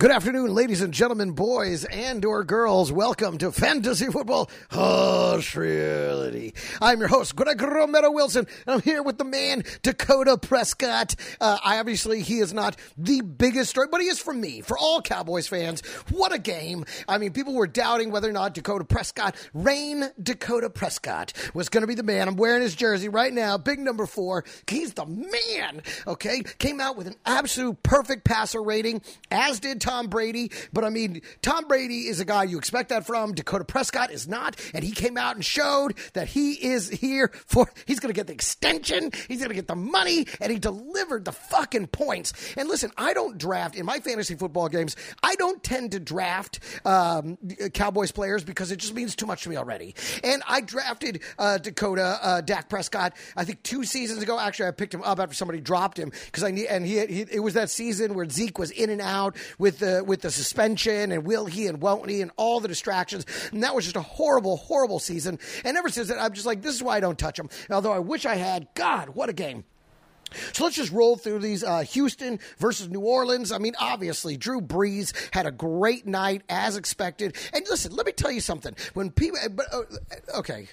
Good afternoon, ladies and gentlemen, boys and or girls. Welcome to Fantasy Football Australia. I'm your host, Greg Romero Wilson, and I'm here with the man, Dakota Prescott. Uh, I obviously, he is not the biggest story, but he is for me, for all Cowboys fans. What a game. I mean, people were doubting whether or not Dakota Prescott, Rayne Dakota Prescott, was going to be the man. I'm wearing his jersey right now, big number four. He's the man, okay? Came out with an absolute perfect passer rating, as did Brady. But I mean, Tom Brady is a guy you expect that from. Dakota Prescott is not. And he came out and showed that he is here for, he's going to get the extension, he's going to get the money, and he delivered the fucking points. And listen, I don't draft, in my fantasy football games, I don't tend to draft um, Cowboys players because it just means too much to me already. And I drafted uh, Dakota, uh, Dak Prescott, I think two seasons ago. Actually, I picked him up after somebody dropped him because I need, and he, he, it was that season where Zeke was in and out with the with the suspension and will he and won't he and all the distractions. And that was just a horrible, horrible season. And ever since then, I'm just like, this is why I don't touch him. Although I wish I had. God, what a game. So let's just roll through these. Uh, Houston versus New Orleans. I mean, obviously, Drew Brees had a great night as expected. And listen, let me tell you something. When people, but uh, okay,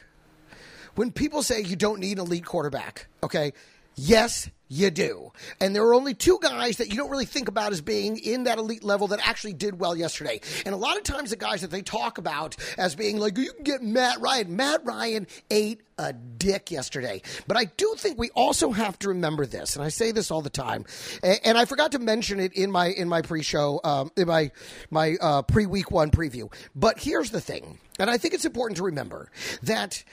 when people say you don't need an elite quarterback, okay, yes, you do. And there are only two guys that you don't really think about as being in that elite level that actually did well yesterday. And a lot of times the guys that they talk about as being like, you can get Matt Ryan. Matt Ryan ate a dick yesterday. But I do think we also have to remember this, and I say this all the time, and, I forgot to mention it in my in my pre-show, um, in my my uh, pre-week one preview. But here's the thing, and I think it's important to remember that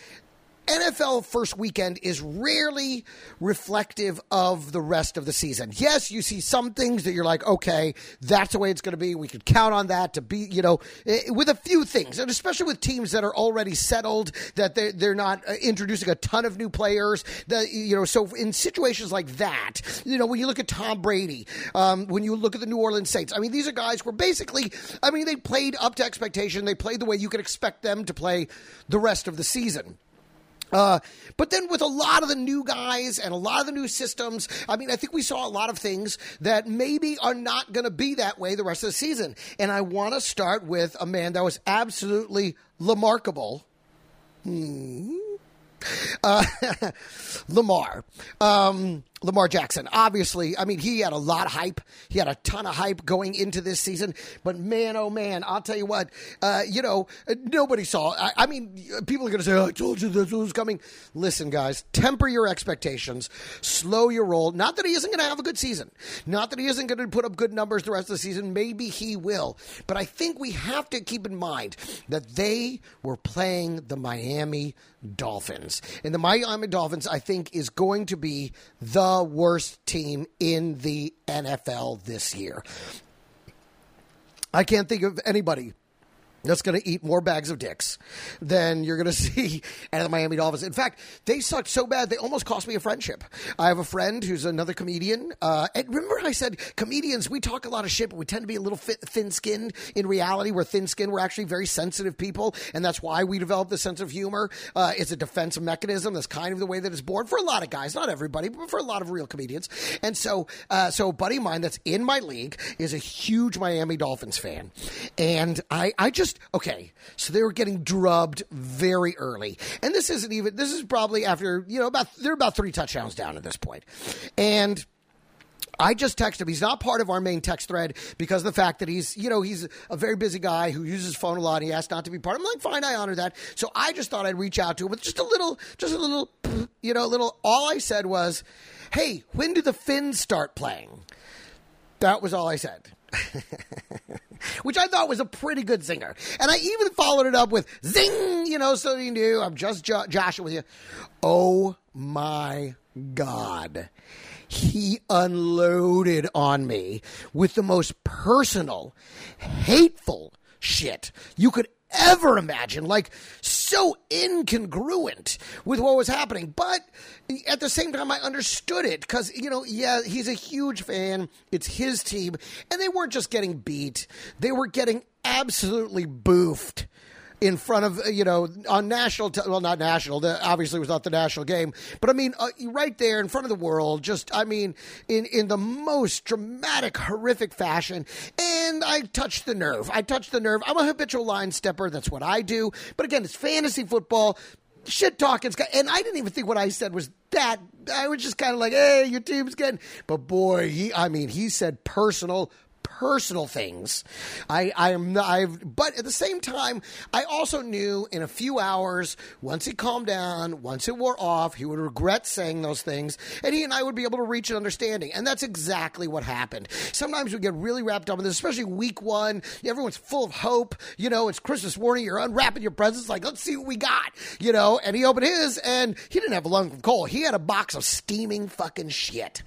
NFL first weekend is rarely reflective of the rest of the season. Yes, you see some things that you're like, okay, that's the way it's going to be. We could count on that to be, you know, eh, with a few things, and especially with teams that are already settled, that they're, they're not uh, introducing a ton of new players. That you know, so in situations like that, you know, when you look at Tom Brady, um, when you look at the New Orleans Saints, I mean, these are guys who are basically, I mean, they played up to expectation. They played the way you could expect them to play the rest of the season. Uh, but then with a lot of the new guys and a lot of the new systems, I mean, I think we saw a lot of things that maybe are not going to be that way the rest of the season. And I want to start with a man that was absolutely remarkable. Hmm. Uh, Lamar. Um, Lamar Jackson. Obviously, I mean, he had a lot of hype. He had a ton of hype going into this season. But man, oh man, I'll tell you what, uh, you know, nobody saw. I, I mean, people are going to say, oh, I told you this was coming. Listen, guys, temper your expectations, slow your roll. Not that he isn't going to have a good season, not that he isn't going to put up good numbers the rest of the season. Maybe he will. But I think we have to keep in mind that they were playing the Miami Dolphins. And the Miami Dolphins, I think, is going to be the worst team in the NFL this year. I can't think of anybody that's going to eat more bags of dicks than you're going to see out of the Miami Dolphins. In fact, they sucked so bad they almost cost me a friendship. I have a friend who's another comedian. Uh, and remember, I said comedians we talk a lot of shit, but we tend to be a little thin skinned. In reality, we're thin skinned. We're actually very sensitive people, and that's why we develop the sense of humor. Uh, it's a defense mechanism. That's kind of the way that it's born for a lot of guys, not everybody, but for a lot of real comedians. And so, uh, so buddy mine that's in my league is a huge Miami Dolphins fan, and I, I just okay. So they were getting drubbed very early, and this isn't even. This is probably after you know about they're about three touchdowns down at this point, and. I just texted him. He's not part of our main text thread because of the fact that he's, you know, he's a very busy guy who uses his phone a lot. And he asked not to be part. Of. I'm like, fine, I honor that. So I just thought I'd reach out to him with just a little, just a little, you know, a little. All I said was, "Hey, when do the Finns start playing?" That was all I said. which I thought was a pretty good zinger. And I even followed it up with zing, you know, so you knew I'm just jo- Joshua with you. Oh my God. He unloaded on me with the most personal, hateful shit you could ever imagine. Like, so incongruent with what was happening. But at the same time, I understood it because, you know, yeah, he's a huge fan. It's his team. And they weren't just getting beat, they were getting absolutely boofed in front of you know on national te- well not national the, obviously was not the national game but i mean uh, right there in front of the world just i mean in in the most dramatic horrific fashion. And i touched the nerve. I touched the nerve. I'm a habitual line stepper. That's what i do. But again it's fantasy football. Shit talking and i didn't even think what i said was that. I was just kind of like hey your team's getting but boy he i mean he said personal personal things. I, I am, I've, but at the same time, I also knew in a few hours, once he calmed down, once it wore off, he would regret saying those things, and he and I would be able to reach an understanding. And that's exactly what happened. Sometimes we get really wrapped up in this, especially week one. Everyone's full of hope. You know, it's Christmas morning. You're unwrapping your presents, like, let's see what we got. You know, and he opened his, and he didn't have a lung of coal. He had a box of steaming fucking shit.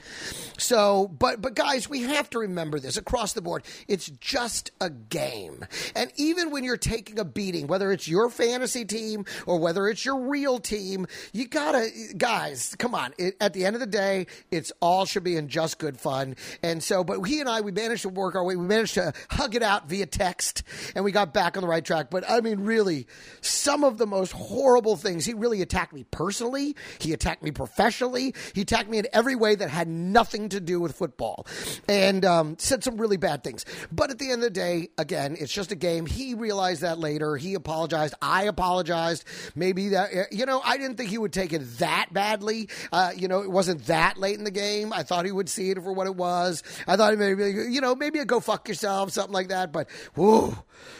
So, but but guys, we have to remember this across the board. It's just a game. And even when you're taking a beating, whether it's your fantasy team or whether it's your real team, you gotta, guys, come on. It, at the end of the day, it's all should be in just good fun. And so, but he and I, we managed to work our way. We managed to hug it out via text and we got back on the right track. But I mean, really, some of the most horrible things. He really attacked me personally. He attacked me professionally. He attacked me in every way that had nothing to do with football and um, said some really bad things. But at the end of the day, again, it's just a game. He realized that later. He apologized. I apologized. Maybe that, you know, I didn't think he would take it that badly. Uh, you know, it wasn't that late in the game. I thought he would see it for what it was. I thought maybe, you know, maybe a go fuck yourself, something like that. But, whoo,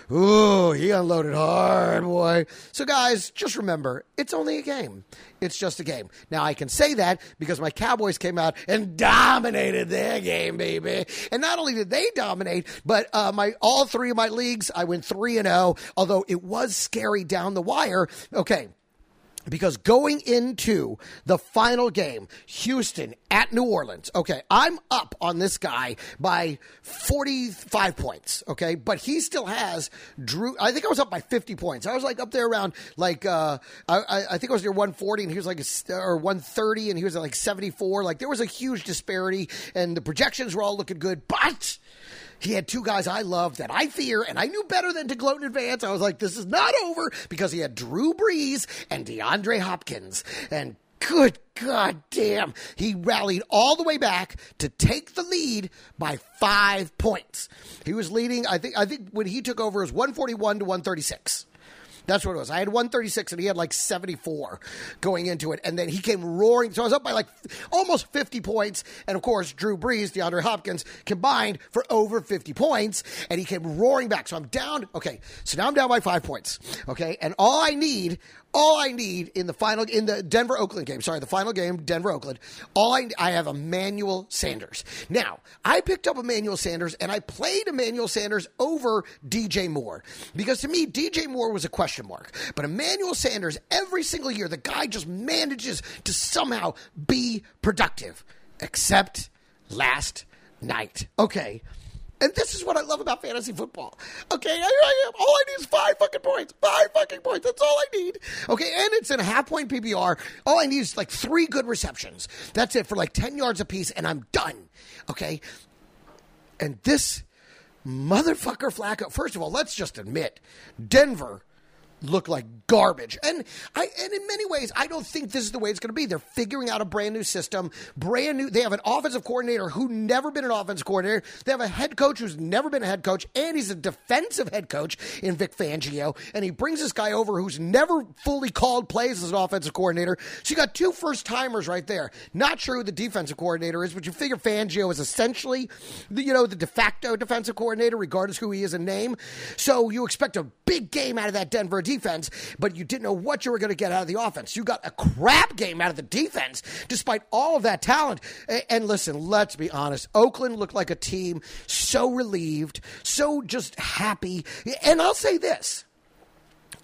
whoo, he unloaded hard, boy. So, guys, just remember, it's only a game. It's just a game. Now, I can say that because my Cowboys came out and dominated their game, baby. And not only did they dominate, but uh, my all three of my leagues, I went 3 and 0, although it was scary down the wire. Okay, because going into the final game, Houston at New Orleans, okay, I'm up on this guy by 45 points, okay, but he still has Drew. I think I was up by 50 points. I was like up there around like, uh, I, I think I was near 140 and he was like, or 130 and he was at like 74. Like there was a huge disparity and the projections were all looking good, but he had two guys I loved that I fear, and I knew better than to gloat in advance. I was like, this is not over because he had Drew Brees and DeAndre Hopkins. And good God damn, he rallied all the way back to take the lead by five points. He was leading, I think, I think when he took over, it was 141 to 136. That's what it was. I had 136 and he had like 74 going into it. And then he came roaring. So I was up by like almost 50 points. And of course, Drew Brees, DeAndre Hopkins combined for over 50 points. And he came roaring back. So I'm down. Okay. So now I'm down by five points. Okay. And all I need, all I need in the final in the Denver Oakland game, sorry, the final game, Denver Oakland. All I I have Emmanuel Sanders. Now I picked up Emmanuel Sanders and I played Emmanuel Sanders over DJ Moore because to me DJ Moore was a question mark, but Emmanuel Sanders every single year the guy just manages to somehow be productive, except last night. Okay, and this is what I love about fantasy football. Okay, here I, I, all I need is five fucking points. Five fucking points. That's all I need. Okay, and it's in half point PPR. All I need is like three good receptions. That's it for like 10 yards apiece, and I'm done. Okay, and this motherfucker Flacco, first of all, let's just admit, Denver look like garbage. And I and in many ways, I don't think this is the way it's going to be. They're figuring out a brand new system, brand new. They have an offensive coordinator who never been an offensive coordinator. They have a head coach who's never been a head coach, and he's a defensive head coach in Vic Fangio. And he brings this guy over who's never fully called plays as an offensive coordinator. So you got two first timers right there. Not sure who the defensive coordinator is, but you figure Fangio is essentially, the, you know, the de facto defensive coordinator, regardless who he is in name. So you expect a big game out of that Denver defense, but you didn't know what you were going to get out of the offense. You got a crap game out of the defense, despite all of that talent. And listen, let's be honest. Oakland looked like a team so relieved, so just happy. And I'll say this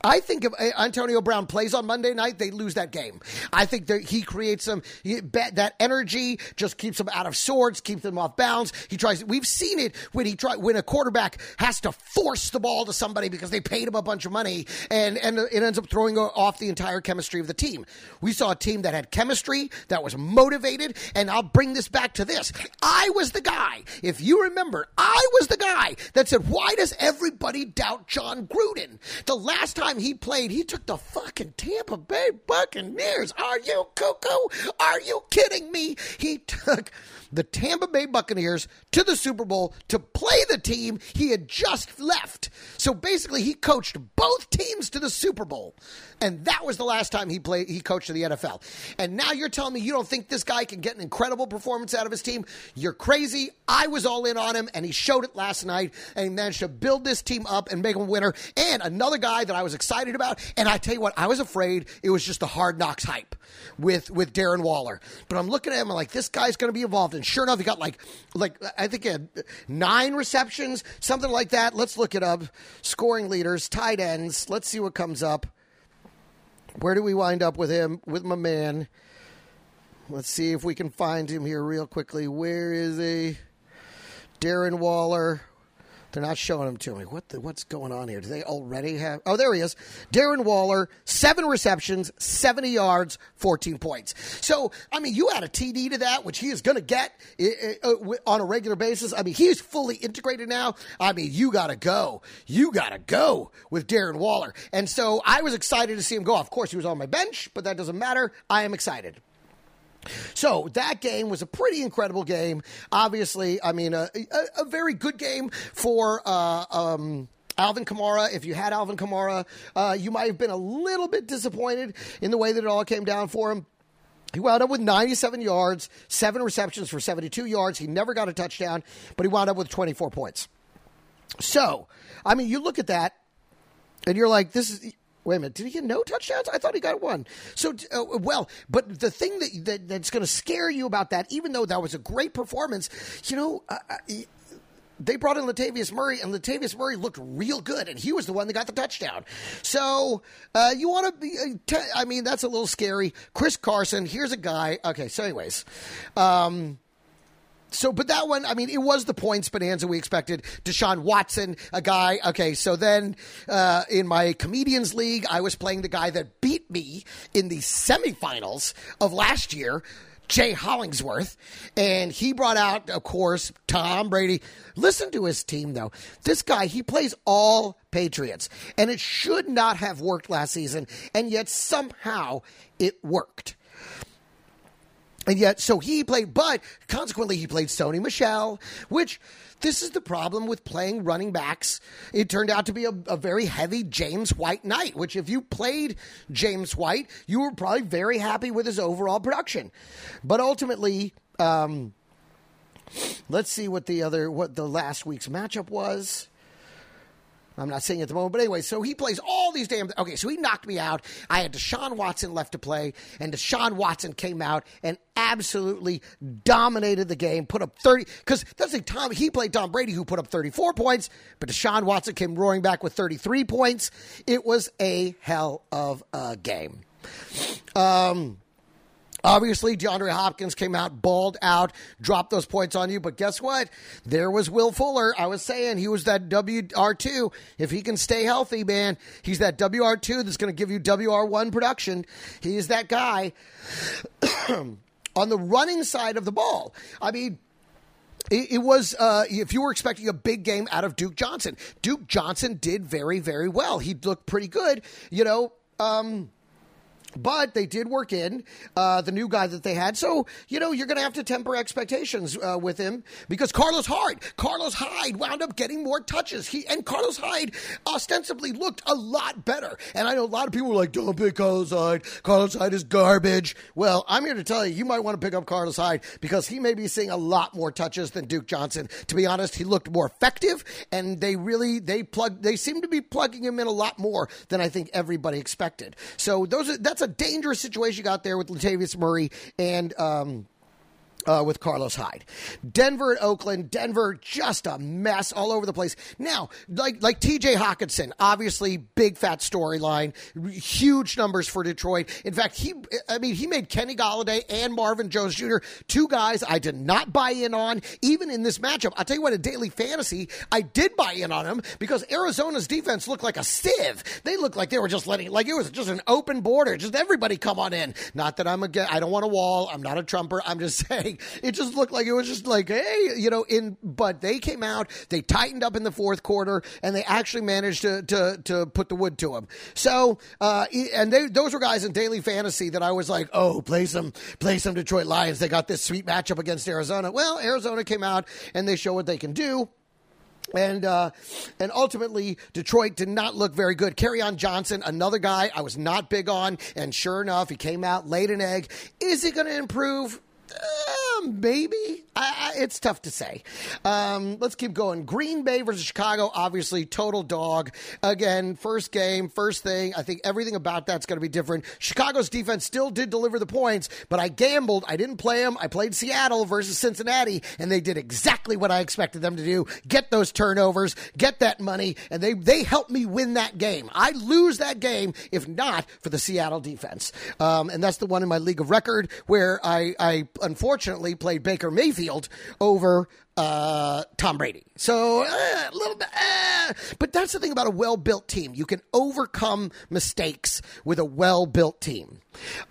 I think if eh, Antonio Brown plays on Monday night, they lose that game. I think that he creates some that energy, just keeps them out of sorts, keeps them off bounds. He tries. We've seen it when he try when a quarterback has to force the ball to somebody because they paid him a bunch of money, and and it ends up throwing off the entire chemistry of the team. We saw a team that had chemistry, that was motivated, and I'll bring this back to this. I was the guy. If you remember, I was the guy that said, Why does everybody doubt Jon Gruden? The last time he played, he took the fucking Tampa Bay Buccaneers. Are you cuckoo? Are you kidding me? He took the Tampa Bay Buccaneers to the Super Bowl to play the team he had just left. So basically, he coached both teams to the Super Bowl. And that was the last time he played he coached in the NFL. And now you're telling me you don't think this guy can get an incredible performance out of his team? You're crazy. I was all in on him and he showed it last night and he managed to build this team up and make them a winner. And another guy that I was excited about, and I tell you what, I was afraid it was just a hard knocks hype with with Darren Waller. But I'm looking at him I'm like this guy's going to be involved and sure enough he got like like I think he had 9 receptions, something like that. Let's look it up. Scoring leaders, tight ends. Let's see what comes up. Where do we wind up with him? With my man. Let's see if we can find him here real quickly. Where is he? Darren Waller. They're not showing him to me. What the, what's going on here? Do they already have? Oh, there he is. Darren Waller, seven receptions, 70 yards, 14 points. So, I mean, you add a TD to that, which he is going to get uh, on a regular basis. I mean, he's fully integrated now. I mean, you got to go. You got to go with Darren Waller. And so I was excited to see him go. Of course, he was on my bench, but that doesn't matter. I am excited. So that game was a pretty incredible game. Obviously, I mean, a, a, a very good game for. Uh, um, Alvin Kamara, if you had Alvin Kamara, uh, you might have been a little bit disappointed in the way that it all came down for him. He wound up with 97 yards, seven receptions for 72 yards. He never got a touchdown, but he wound up with 24 points. So, I mean, you look at that, and you're like, this is Wait a minute. Did he get no touchdowns? I thought he got one. So, uh, well, but the thing that, that that's going to scare you about that, even though that was a great performance, you know, uh, uh they brought in Latavius Murray, and Latavius Murray looked real good, and he was the one that got the touchdown. So uh, you want to be? Uh, t- I mean, that's a little scary. Chris Carson. Here's a guy. Okay. So, anyways. Um, so, but that one, I mean, it was the points bonanza we expected. Deshaun Watson, a guy. Okay, so then uh, in my comedians league, I was playing the guy that beat me in the semifinals of last year. Jay Hollingsworth, and he brought out, of course, Tom Brady. Listen to his team, though. This guy, he plays all Patriots, and it should not have worked last season, and yet somehow it worked. And yet, so he played, but consequently, he played Sony Michel, which this is the problem with playing running backs. It turned out to be a, a, very heavy James White night, which, if you played James White, you were probably very happy with his overall production. But ultimately, um, let's see what the other, what the last week's matchup was. I'm not saying at the moment, but anyway, so he plays all these damn. Okay, so he knocked me out. I had Deshaun Watson left to play, and Deshaun Watson came out and absolutely dominated the game. Put up 30 because that's like Tom. He played Tom Brady, who put up 34 points, but Deshaun Watson came roaring back with 33 points. It was a hell of a game. Um. Obviously, DeAndre Hopkins came out, balled out, dropped those points on you. But guess what? There was Will Fuller. I was saying he was that WR2. If he can stay healthy, man, he's that WR2 that's going to give you WR1 production. He is that guy. on the running side of the ball, I mean, it, was uh, if you were expecting a big game out of Duke Johnson. Duke Johnson did very, very well. He looked pretty good. You know, um, but they did work in uh, the new guy that they had. So, you know, you're going to have to temper expectations uh, with him because Carlos Hyde, Carlos Hyde wound up getting more touches. He And Carlos Hyde ostensibly looked a lot better. And I know a lot of people were like, don't pick Carlos Hyde. Carlos Hyde is garbage. Well, I'm here to tell you, you might want to pick up Carlos Hyde because he may be seeing a lot more touches than Duke Johnson. To be honest, he looked more effective and they really, they plug, they seem to be plugging him in a lot more than I think everybody expected. So those are, that's a dangerous situation you got there with Latavius Murray and um, uh, with Carlos Hyde. Denver and Oakland. Denver just a mess all over the place. Now, like like T.J. Hockenson, obviously big fat storyline, huge numbers for Detroit. In fact, he I mean he made Kenny Golladay and Marvin Jones Jr. two guys I did not buy in on even in this matchup. I'll tell you what, in daily fantasy, I did buy in on him because Arizona's defense looked like a sieve. They looked like they were just letting like it was just an open border, just everybody come on in. Not that I'm a I don't want a wall. I'm not a trumper. I'm just saying like it just looked like it was just like, hey, you know, in but they came out, they tightened up in the fourth quarter, and they actually managed to to to put the wood to them. So, uh, and they those were guys in daily fantasy that I was like, oh, play some play some Detroit Lions. They got this sweet matchup against Arizona. Well, Arizona came out and they show what they can do and uh, and ultimately Detroit did not look very good. Kerryon Johnson, another guy I was not big on, and sure enough, he came out laid an egg. Is he going to improve? Uh, maybe. I, I, it's tough to say. Um, let's keep going. Green Bay versus Chicago, obviously, total dog. Again, first game, first thing. I think everything about that's going to be different. Chicago's defense still did deliver the points, but I gambled. I didn't play them. I played Seattle versus Cincinnati, and they did exactly what I expected them to do get those turnovers, get that money, and they, they helped me win that game. I lose that game if not for the Seattle defense. Um, and that's the one in my league of record where I, I unfortunately played Baker Mayfield over uh, Tom Brady. So uh, a little bit, uh, but that's the thing about a well built team. You can overcome mistakes with a well built team.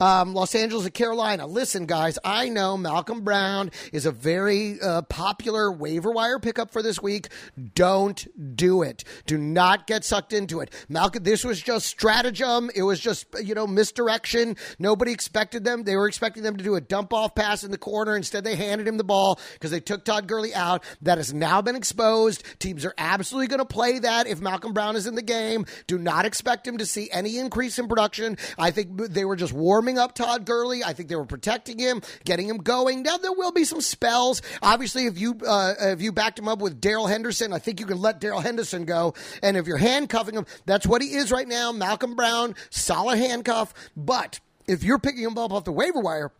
Um, Los Angeles and Carolina. Listen, guys, I know Malcolm Brown is a very uh, popular waiver wire pickup for this week. Don't do it. Do not get sucked into it. Malcolm, this was just stratagem. It was just you know misdirection. Nobody expected them. They were expecting them to do a dump off pass in the corner. Instead, they handed him the ball because they took Todd Gurley out. That has now been exposed. Teams are absolutely going to play that if Malcolm Brown is in the game. Do not expect him to see any increase in production. I think they were just warming up Todd Gurley. I think they were protecting him, getting him going. Now there will be some spells. Obviously, if you uh, if you backed him up with Darrell Henderson, I think you can let Darrell Henderson go. And if you're handcuffing him, that's what he is right now. Malcolm Brown, solid handcuff. But if you're picking him up off the waiver wire,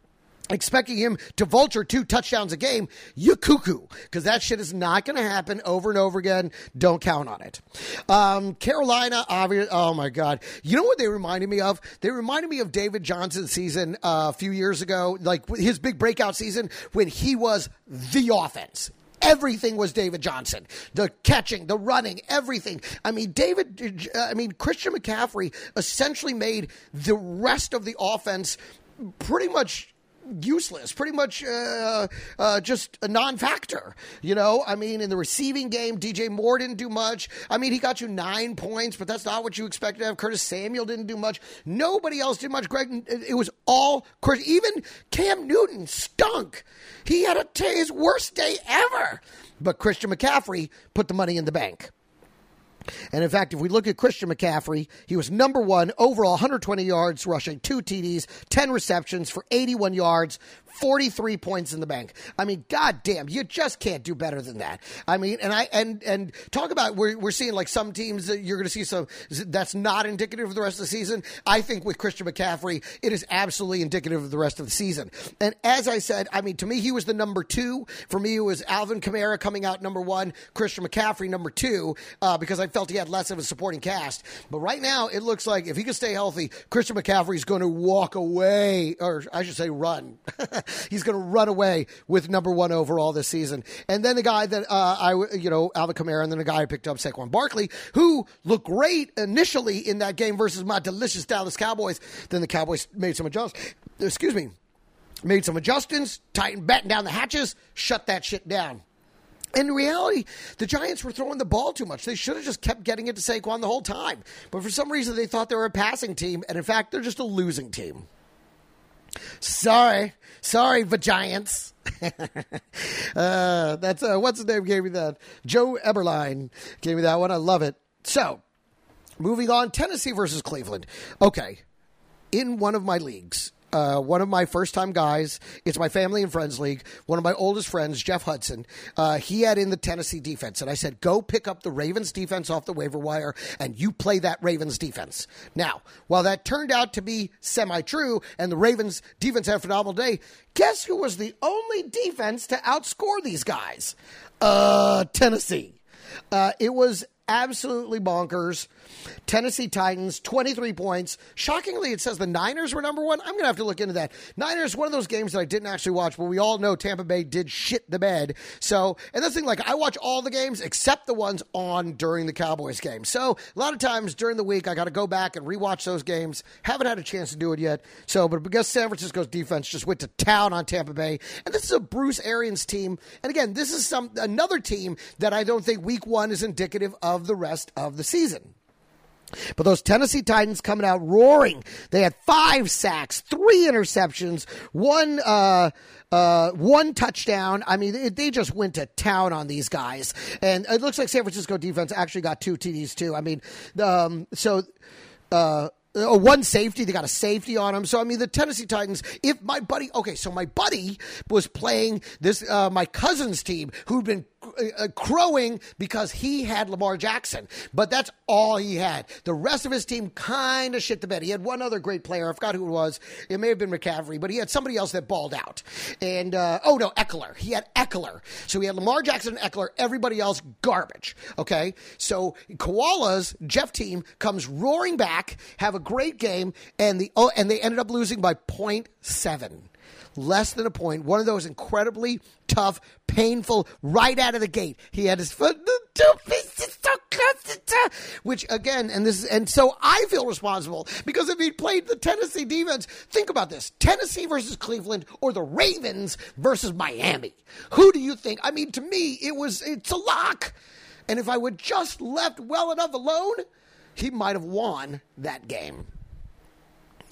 expecting him to vulture two touchdowns a game, you cuckoo, because that shit is not going to happen over and over again. Don't count on it. Um, Carolina, obviously, oh my God. You know what they reminded me of? They reminded me of David Johnson's season uh, a few years ago, like his big breakout season when he was the offense. Everything was David Johnson. The catching, the running, everything. I mean, David, I mean, Christian McCaffrey essentially made the rest of the offense pretty much useless, pretty much uh, uh, just a non-factor. You know, I mean, in the receiving game, DJ Moore didn't do much. I mean, he got you nine points, but that's not what you expected to have. Curtis Samuel didn't do much. Nobody else did much. Greg, it was all Chris. Even Cam Newton stunk. He had a t- his worst day ever. But Christian McCaffrey put the money in the bank. And in fact, if we look at Christian McCaffrey, he was number one overall, 120 yards rushing, two TDs, 10 receptions for 81 yards, 43 points in the bank. I mean, goddamn, you just can't do better than that. I mean, and I and and talk about we're we're seeing like some teams that you're going to see some that's not indicative of the rest of the season. I think with Christian McCaffrey, it is absolutely indicative of the rest of the season. And as I said, I mean, to me, he was the number two. For me, it was Alvin Kamara coming out number one, Christian McCaffrey number two, uh, because I felt he had less of a supporting cast. But right now, it looks like if he can stay healthy, Christian McCaffrey is going to walk away, or I should say, run. He's going to run away with number one overall this season. And then the guy that uh, I, you know, Alvin Kamara, and then the guy I picked up, Saquon Barkley, who looked great initially in that game versus my delicious Dallas Cowboys. Then the Cowboys made some adjustments. Excuse me. Made some adjustments, tightened, batten down the hatches, shut that shit down. In reality, the Giants were throwing the ball too much. They should have just kept getting it to Saquon the whole time. But for some reason, they thought they were a passing team, and in fact, they're just a losing team. Sorry, sorry, Vagiants. uh, that's uh, what's his name gave me that. Joe Eberline gave me that one. I love it. So, moving on, Tennessee versus Cleveland. Okay, in one of my leagues, uh, one of my first time guys. It's my family and friends league. One of my oldest friends, Jeff Hudson, uh, he had in the Tennessee defense. And I said, go pick up the Ravens defense off the waiver wire and you play that Ravens defense. Now, while that turned out to be semi true and the Ravens defense had a phenomenal day, guess who was the only defense to outscore these guys? Uh, Tennessee. Uh, it was absolutely bonkers. Tennessee Titans, 23 points. Shockingly, it says the Niners were number one. I'm going to have to look into that. Niners, one of those games that I didn't actually watch, but we all know Tampa Bay did shit the bed. So, and that's the thing, like, I watch all the games except the ones on during the Cowboys game. So, a lot of times during the week, I got to go back and rewatch those games. Haven't had a chance to do it yet. So, but because San Francisco's defense just went to town on Tampa Bay, and this is a Bruce Arians team. And again, this is some another team that I don't think week one is indicative of the rest of the season. But those Tennessee Titans coming out roaring. They had five sacks, three interceptions, one uh, uh, one touchdown. I mean, they, they just went to town on these guys, and it looks like San Francisco defense actually got two TDs too. I mean, um, so. Uh, uh, one safety. They got a safety on him. So I mean, the Tennessee Titans. If my buddy, okay, so my buddy was playing this, uh, my cousin's team, who'd been crowing because he had Lamar Jackson, but that's all he had. The rest of his team kind of shit the bed. He had one other great player. I forgot who it was. It may have been McCaffrey, but he had somebody else that balled out. And uh, oh no, Ekeler. He had Ekeler. So he had Lamar Jackson and Ekeler. Everybody else garbage. Okay, so Koala's Jeff team comes roaring back, have a great game, and the oh, and they ended up losing by 0.7 less than a point. One of those incredibly tough, painful, right out of the gate. He had his foot, two pieces so close to, which again, and this, and so I feel responsible because if he played the Tennessee defense, think about this: Tennessee versus Cleveland or the Ravens versus Miami. Who do you think? I mean, to me, it was it's a lock. And if I would just left well enough alone, he might have won that game.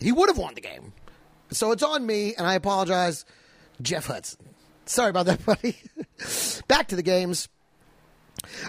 He would have won the game. So it's on me, and I apologize, Jeff Hudson. Sorry about that, buddy. Back to the games.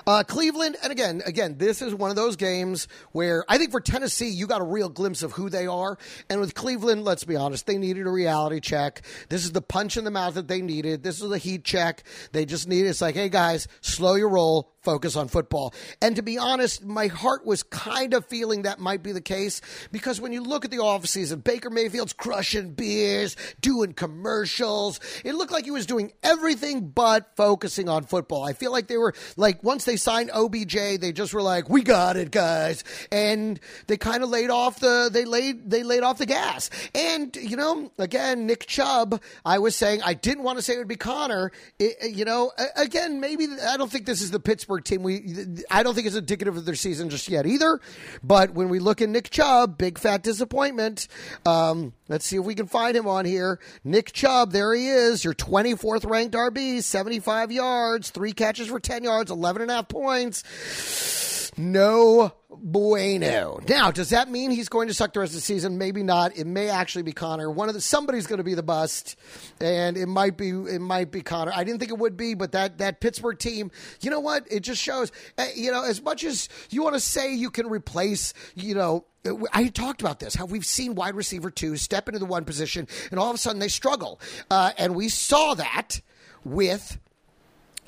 Uh, Cleveland, and again, again, this is one of those games where I think for Tennessee, you got a real glimpse of who they are. And with Cleveland, let's be honest, they needed a reality check. This is the punch in the mouth that they needed. This is a heat check. They just needed. It's like, hey guys, slow your roll focus on football. And to be honest, my heart was kind of feeling that might be the case because when you look at the offseason, Baker Mayfield's crushing beers, doing commercials. It looked like he was doing everything but focusing on football. I feel like they were like, once they signed OBJ, they just were like, we got it, guys. And they kind of laid off the, they laid, they laid off the gas. And, you know, again, Nick Chubb, I was saying, I didn't want to say it would be Conner. It, you know, again, maybe, I don't think this is the Pittsburgh Pittsburgh team, we I don't think it's indicative of their season just yet either. But when we look at Nick Chubb, big fat disappointment. Um, let's see if we can find him on here. Nick Chubb, there he is, your 24th ranked RB, 75 yards, three catches for 10 yards, 11 and a half points. No bueno. Now, does that mean he's going to suck the rest of the season? Maybe not. It may actually be Conner. One of the somebody's going to be the bust, and it might be it might be Conner. I didn't think it would be, but that that Pittsburgh team, you know what? It just shows. Eh, you know, as much as you want to say you can replace, you know, I talked about this, how we've seen wide receiver two step into the one position, and all of a sudden they struggle, uh, and we saw that with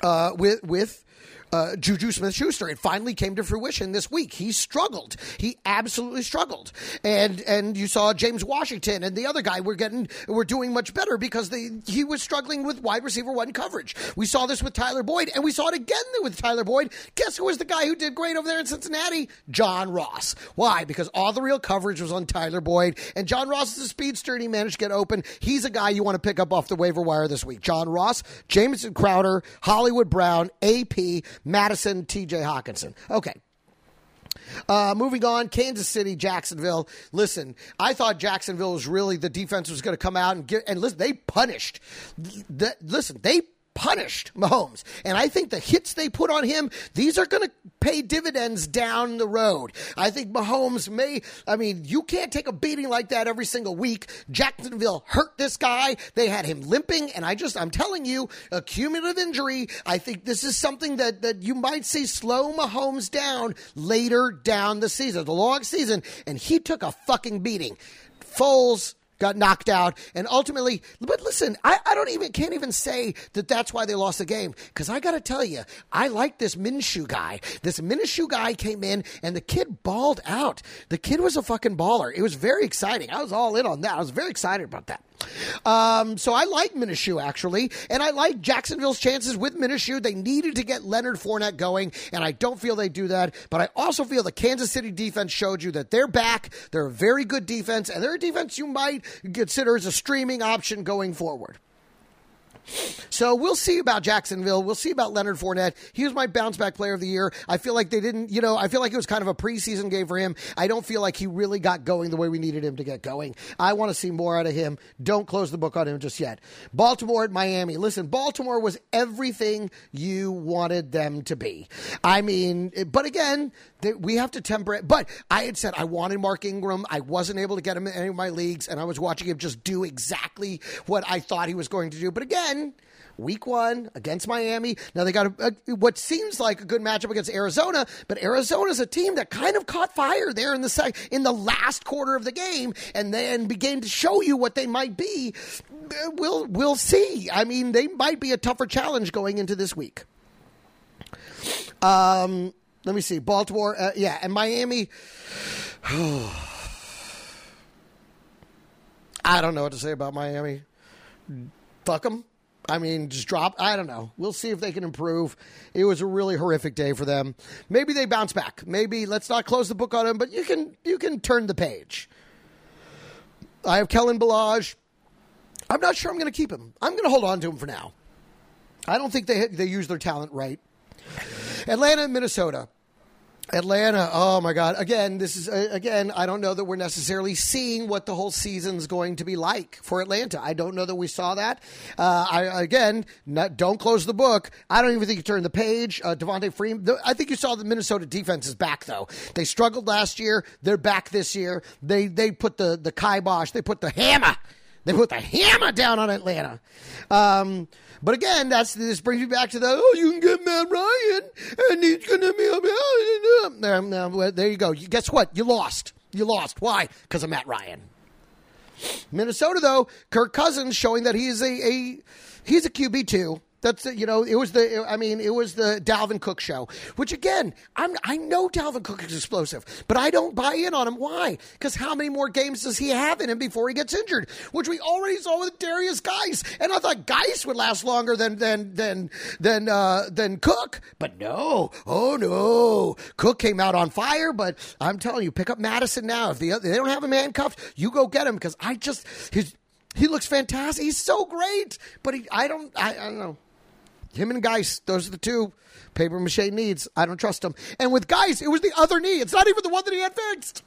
uh, with with uh, Juju Smith Schuster. It finally came to fruition this week. He struggled. He absolutely struggled. And and you saw James Washington and the other guy were getting were doing much better because they, he was struggling with wide receiver one coverage. We saw this with Tyler Boyd, and we saw it again with Tyler Boyd. Guess who was the guy who did great over there in Cincinnati? John Ross. Why? Because all the real coverage was on Tyler Boyd, and John Ross is a speedster, and he managed to get open. He's a guy you want to pick up off the waiver wire this week. John Ross, Jameson Crowder, Hollywood Brown, AP, Mattison, TJ Hockenson. Okay. Uh, moving on, Kansas City, Jacksonville. Listen, I thought Jacksonville was really the defense was going to come out and get and listen. They punished. The, listen, they punished Mahomes. And I think the hits they put on him, these are going to pay dividends down the road. I think Mahomes may, I mean, you can't take a beating like that every single week. Jacksonville hurt this guy. They had him limping. And I just, I'm telling you, a cumulative injury. I think this is something that, that you might see slow Mahomes down later down the season, the long season. And he took a fucking beating. Foles, got knocked out, and ultimately. But listen, I, I don't even can't even say that that's why they lost the game because I got to tell you, I like this Minshew guy. This Minshew guy came in and the kid balled out. The kid was a fucking baller. It was very exciting. I was all in on that. I was very excited about that. Um, so I like Minshew actually, and I like Jacksonville's chances with Minshew. They needed to get Leonard Fournette going, and I don't feel they do that. But I also feel the Kansas City defense showed you that they're back. They're a very good defense, and they're a defense you might consider as a streaming option going forward. So we'll see about Jacksonville. We'll see about Leonard Fournette. He was my bounce back player of the year. I feel like they didn't, you know, I feel like it was kind of a preseason game for him. I don't feel like he really got going the way we needed him to get going. I want to see more out of him. Don't close the book on him just yet. Baltimore at Miami. Listen, Baltimore was everything you wanted them to be. I mean, but again, they, we have to temper it. But I had said I wanted Mark Ingram. I wasn't able to get him in any of my leagues, and I was watching him just do exactly what I thought he was going to do. But again, week one against Miami. Now they got a, a, what seems like a good matchup against Arizona, but Arizona's a team that kind of caught fire there in the sec- in the last quarter of the game, and then began to show you what they might be. We'll we'll see. I mean, they might be a tougher challenge going into this week. Um, let me see. Baltimore, uh, yeah, and Miami. I don't know what to say about Miami. Fuck them. I mean, just drop. I don't know. We'll see if they can improve. It was a really horrific day for them. Maybe they bounce back. Maybe let's not close the book on them, but you can you can turn the page. I have Kellen Ballage. I'm not sure I'm going to keep him. I'm going to hold on to him for now. I don't think they they use their talent right. Atlanta, and Minnesota. Atlanta, oh my God! Again, this is uh, again. I don't know that we're necessarily seeing what the whole season's going to be like for Atlanta. I don't know that we saw that. Uh, I again, not, don't close the book. I don't even think you turn the page. Uh, Devonta Freeman. I think you saw the Minnesota defense is back though. They struggled last year. They're back this year. They they put the the kibosh. They put the hammer. They put the hammer down on Atlanta. Um, but again, that's this brings me back to the oh, you can get Matt Ryan, and he's to be a now, there you go. Guess what? You lost. You lost. Why? Because of Matt Ryan. Minnesota, though, Kirk Cousins showing that he is a, a he's a QB two. That's you know it was the I mean it was the Dalvin Cook show, which again I'm I know Dalvin Cook is explosive, but I don't buy in on him. Why? Because how many more games does he have in him before he gets injured? Which we already saw with Derrius Guice, and I thought Guice would last longer than than than than uh, than Cook, but no, oh no, Cook came out on fire. But I'm telling you, pick up Mattison now. If, the, they don't have him handcuffed, you go get him because I just his. He looks fantastic. He's so great, but he, I don't, I, I don't know. Him and Guice, those are the two paper mache needs. I don't trust him. And with Guice, it was the other knee. It's not even the one that he had fixed.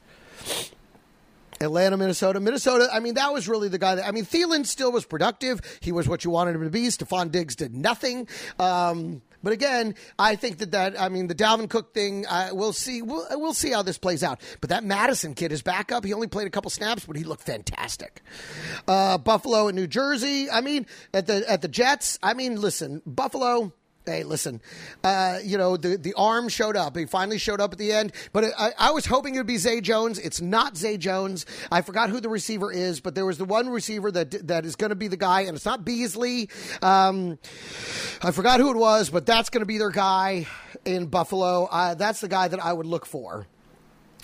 Atlanta, Minnesota. Minnesota, I mean, that was really the guy that, I mean, Thielen still was productive. He was what you wanted him to be. Stefon Diggs did nothing. Um, but again, I think that that I mean the Dalvin Cook thing. Uh, we'll see. We'll, we'll see how this plays out. But that Mattison kid is back up. He only played a couple snaps, but he looked fantastic. Uh, Buffalo and New Jersey. I mean, at the at the Jets. I mean, listen, Buffalo hey, listen, uh, you know, the, the arm showed up. He finally showed up at the end, but I, I was hoping it would be Zay Jones. It's not Zay Jones. I forgot who the receiver is, but there was the one receiver that that is going to be the guy, and it's not Beasley. Um, I forgot who it was, but that's going to be their guy in Buffalo. Uh, that's the guy that I would look for.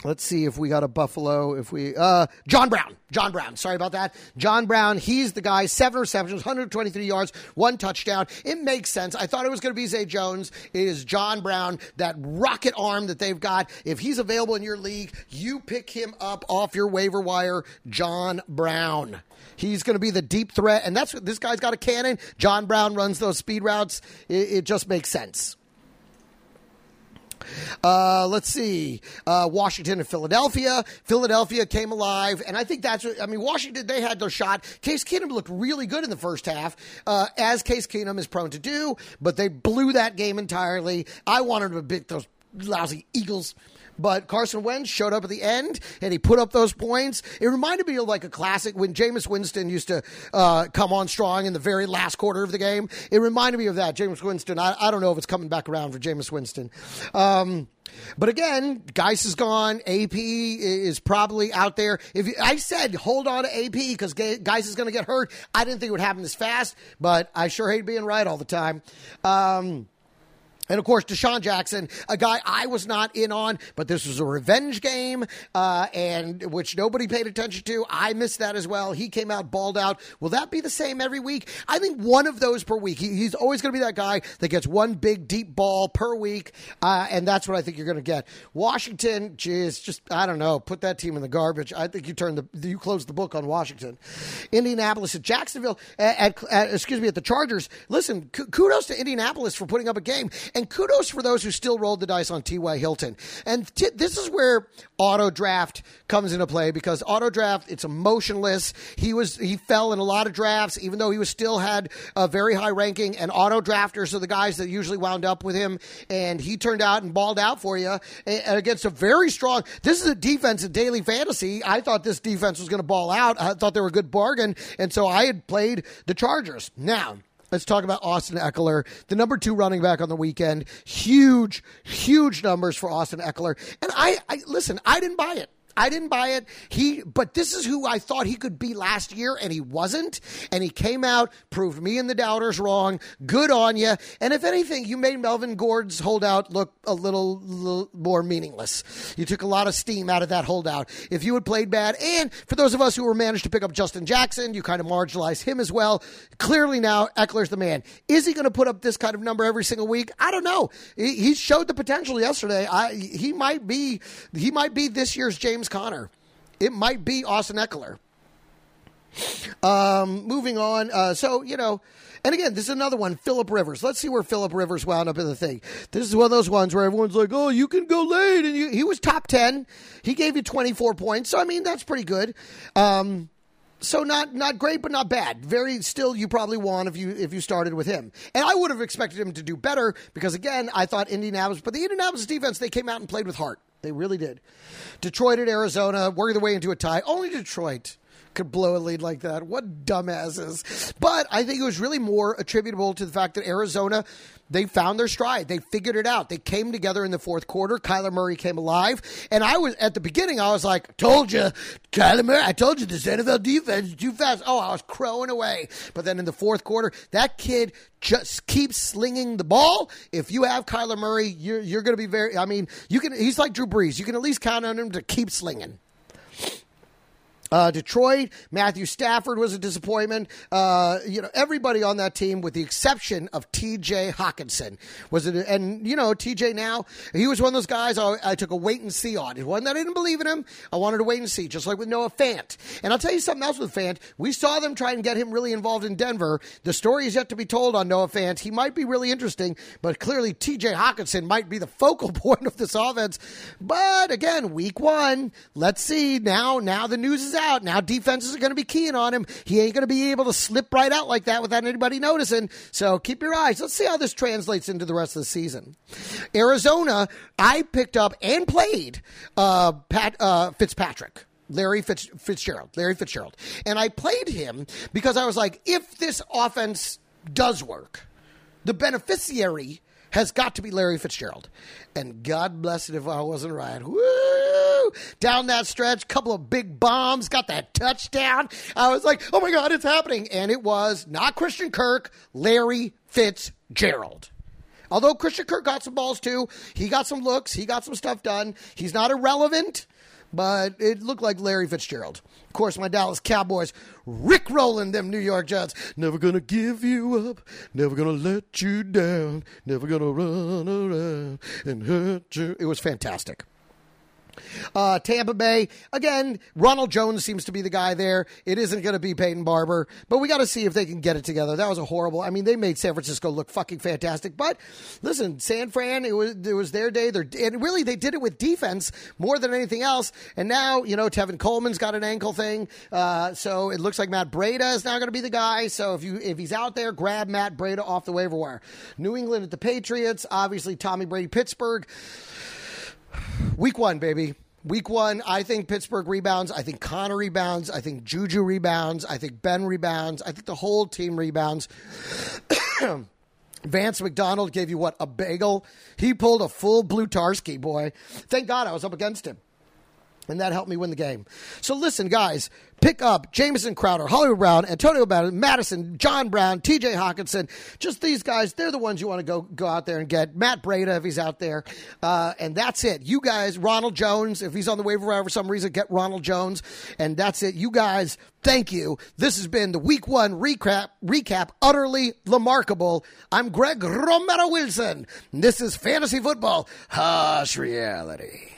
Let's see if we got a Buffalo. If we, uh, John Brown. John Brown. Sorry about that. John Brown. He's the guy. Seven receptions, 123 yards, one touchdown. It makes sense. I thought it was going to be Zay Jones. It is John Brown. That rocket arm that they've got. If he's available in your league, you pick him up off your waiver wire. John Brown. He's going to be the deep threat, and that's this guy's got a cannon. John Brown runs those speed routes. It, it just makes sense. Uh, let's see. Uh, Washington and Philadelphia. Philadelphia came alive, and I think that's I mean, Washington, they had their shot. Case Keenum looked really good in the first half, uh, as Case Keenum is prone to do, but they blew that game entirely. I wanted to beat those lousy Eagles. But Carson Wentz showed up at the end and he put up those points. It reminded me of like a classic when Jameis Winston used to uh, come on strong in the very last quarter of the game. It reminded me of that. Jameis Winston. I, I don't know if it's coming back around for Jameis Winston. Um, but again, Guice is gone. AP is probably out there. If you, I said hold on to AP because Guice is going to get hurt, I didn't think it would happen this fast. But I sure hate being right all the time. Um, And of course, DeSean Jackson, a guy I was not in on, but this was a revenge game, uh, and which nobody paid attention to. I missed that as well. He came out balled out. Will that be the same every week? I think one of those per week. He, he's always going to be that guy that gets one big deep ball per week, uh, and that's what I think you're going to get. Washington, geez, just I don't know. Put that team in the garbage. I think you turn the you close the book on Washington. Indianapolis at Jacksonville, at, at, at excuse me, at the Chargers. Listen, kudos to Indianapolis for putting up a game. And kudos for those who still rolled the dice on T.Y. Hilton. And t- this is where auto draft comes into play because auto draft, it's emotionless. He was, he fell in a lot of drafts, even though he was still had a very high ranking and auto drafters are the guys that usually wound up with him. And he turned out and balled out for you against a very strong, this is a defense in daily fantasy. I thought this defense was going to ball out. I thought they were a good bargain. And so I had played the Chargers. Now, Let's talk about Austin Ekeler, the number two running back on the weekend. Huge, huge numbers for Austin Ekeler. And I, I listen, I didn't buy it. I didn't buy it. He, but this is who I thought he could be last year, and he wasn't. And he came out, proved me and the doubters wrong. Good on you. And if anything, you made Melvin Gordon's holdout look a little, little, more meaningless. You took a lot of steam out of that holdout. If you had played bad, and for those of us who were managed to pick up Justin Jackson, you kind of marginalized him as well. Clearly now, Ekeler's the man. Is he going to put up this kind of number every single week? I don't know. He, he showed the potential yesterday. I, he might be, he might be this year's James. James Conner. It might be Austin Ekeler. Um, moving on. Uh, so, you know, and again, this is another one, Philip Rivers. Let's see where Philip Rivers wound up in the thing. This is one of those ones where everyone's like, "Oh, you can go late," and you, he was top ten. He gave you twenty four points, so I mean that's pretty good. Um, so not not great, but not bad. Very still, you probably won if you if you started with him. And I would have expected him to do better because again, I thought Indianapolis, but the Indianapolis defense they came out and played with heart. They really did. Detroit at Arizona, working their way into a tie. Only Detroit could blow a lead like that. What dumbasses. But I think it was really more attributable to the fact that Arizona, they found their stride. They figured it out. They came together in the fourth quarter. Kyler Murray came alive. And I was, at the beginning, I was like, told you, Kyler Murray, I told you this NFL defense is too fast. Oh, I was crowing away. But then in the fourth quarter, that kid just keeps slinging the ball. If you have Kyler Murray, you're, you're going to be very, I mean, you can, he's like Drew Brees. You can at least count on him to keep slinging. Uh, Detroit, Matthew Stafford was a disappointment. Uh, you know, everybody on that team, with the exception of T.J. Hockenson, was it? And you know, T.J. Now he was one of those guys I, I took a wait and see on. It wasn't that I didn't believe in him. I wanted to wait and see, just like with Noah Fant. And I'll tell you something else with Fant. We saw them try and get him really involved in Denver. The story is yet to be told on Noah Fant. He might be really interesting, but clearly T.J. Hockenson might be the focal point of this offense. But again, week one, let's see. Now, now the news is out out. Now defenses are going to be keying on him. He ain't going to be able to slip right out like that without anybody noticing. So keep your eyes. Let's see how this translates into the rest of the season. Arizona, I picked up and played uh, Pat uh, Fitzpatrick. Larry Fitz, Fitzgerald, Larry Fitzgerald. And I played him because I was like, if this offense does work, the beneficiary has got to be Larry Fitzgerald. And God bless it if I wasn't right. Woo! Down that stretch, couple of big bombs, got that touchdown. I was like, oh my God, it's happening. And it was not Christian Kirk, Larry Fitzgerald. Although Christian Kirk got some balls too, he got some looks, he got some stuff done. He's not irrelevant, but it looked like Larry Fitzgerald. Of course, my Dallas Cowboys Rick rolling them New York Jets. Never gonna give you up, never gonna let you down, never gonna run around and hurt you. It was fantastic. Uh, Tampa Bay, again, Ronald Jones seems to be the guy there. It isn't going to be Peyton Barber, but we got to see if they can get it together. That was a horrible. I mean, they made San Francisco look fucking fantastic. But listen, San Fran, it was it was their day. Their, and really, they did it with defense more than anything else. And now, you know, Tevin Coleman's got an ankle thing, uh, so it looks like Matt Breida is now going to be the guy. So if you if he's out there, grab Matt Breida off the waiver wire. New England at the Patriots, obviously Tommy Brady, Pittsburgh. Week one, baby. Week one, I think Pittsburgh rebounds. I think Conner rebounds. I think Juju rebounds. I think Ben rebounds. I think the whole team rebounds. Vance McDonald gave you what? A bagel? He pulled a full Blutarsky, boy. Thank God I was up against him. and that helped me win the game. So listen, guys, pick up Jamison Crowder, Hollywood Brown, Antonio Mattison, John Brown, T.J. Hockenson. Just these guys, they're the ones you want to go go out there and get. Matt Breida if he's out there, uh, and that's it. You guys, Ronald Jones, if he's on the waiver wire for some reason, get Ronald Jones, and that's it. You guys, thank you. This has been the Week One recap. Recap, utterly remarkable. I'm Greg Romero Wilson. This is fantasy football, harsh reality.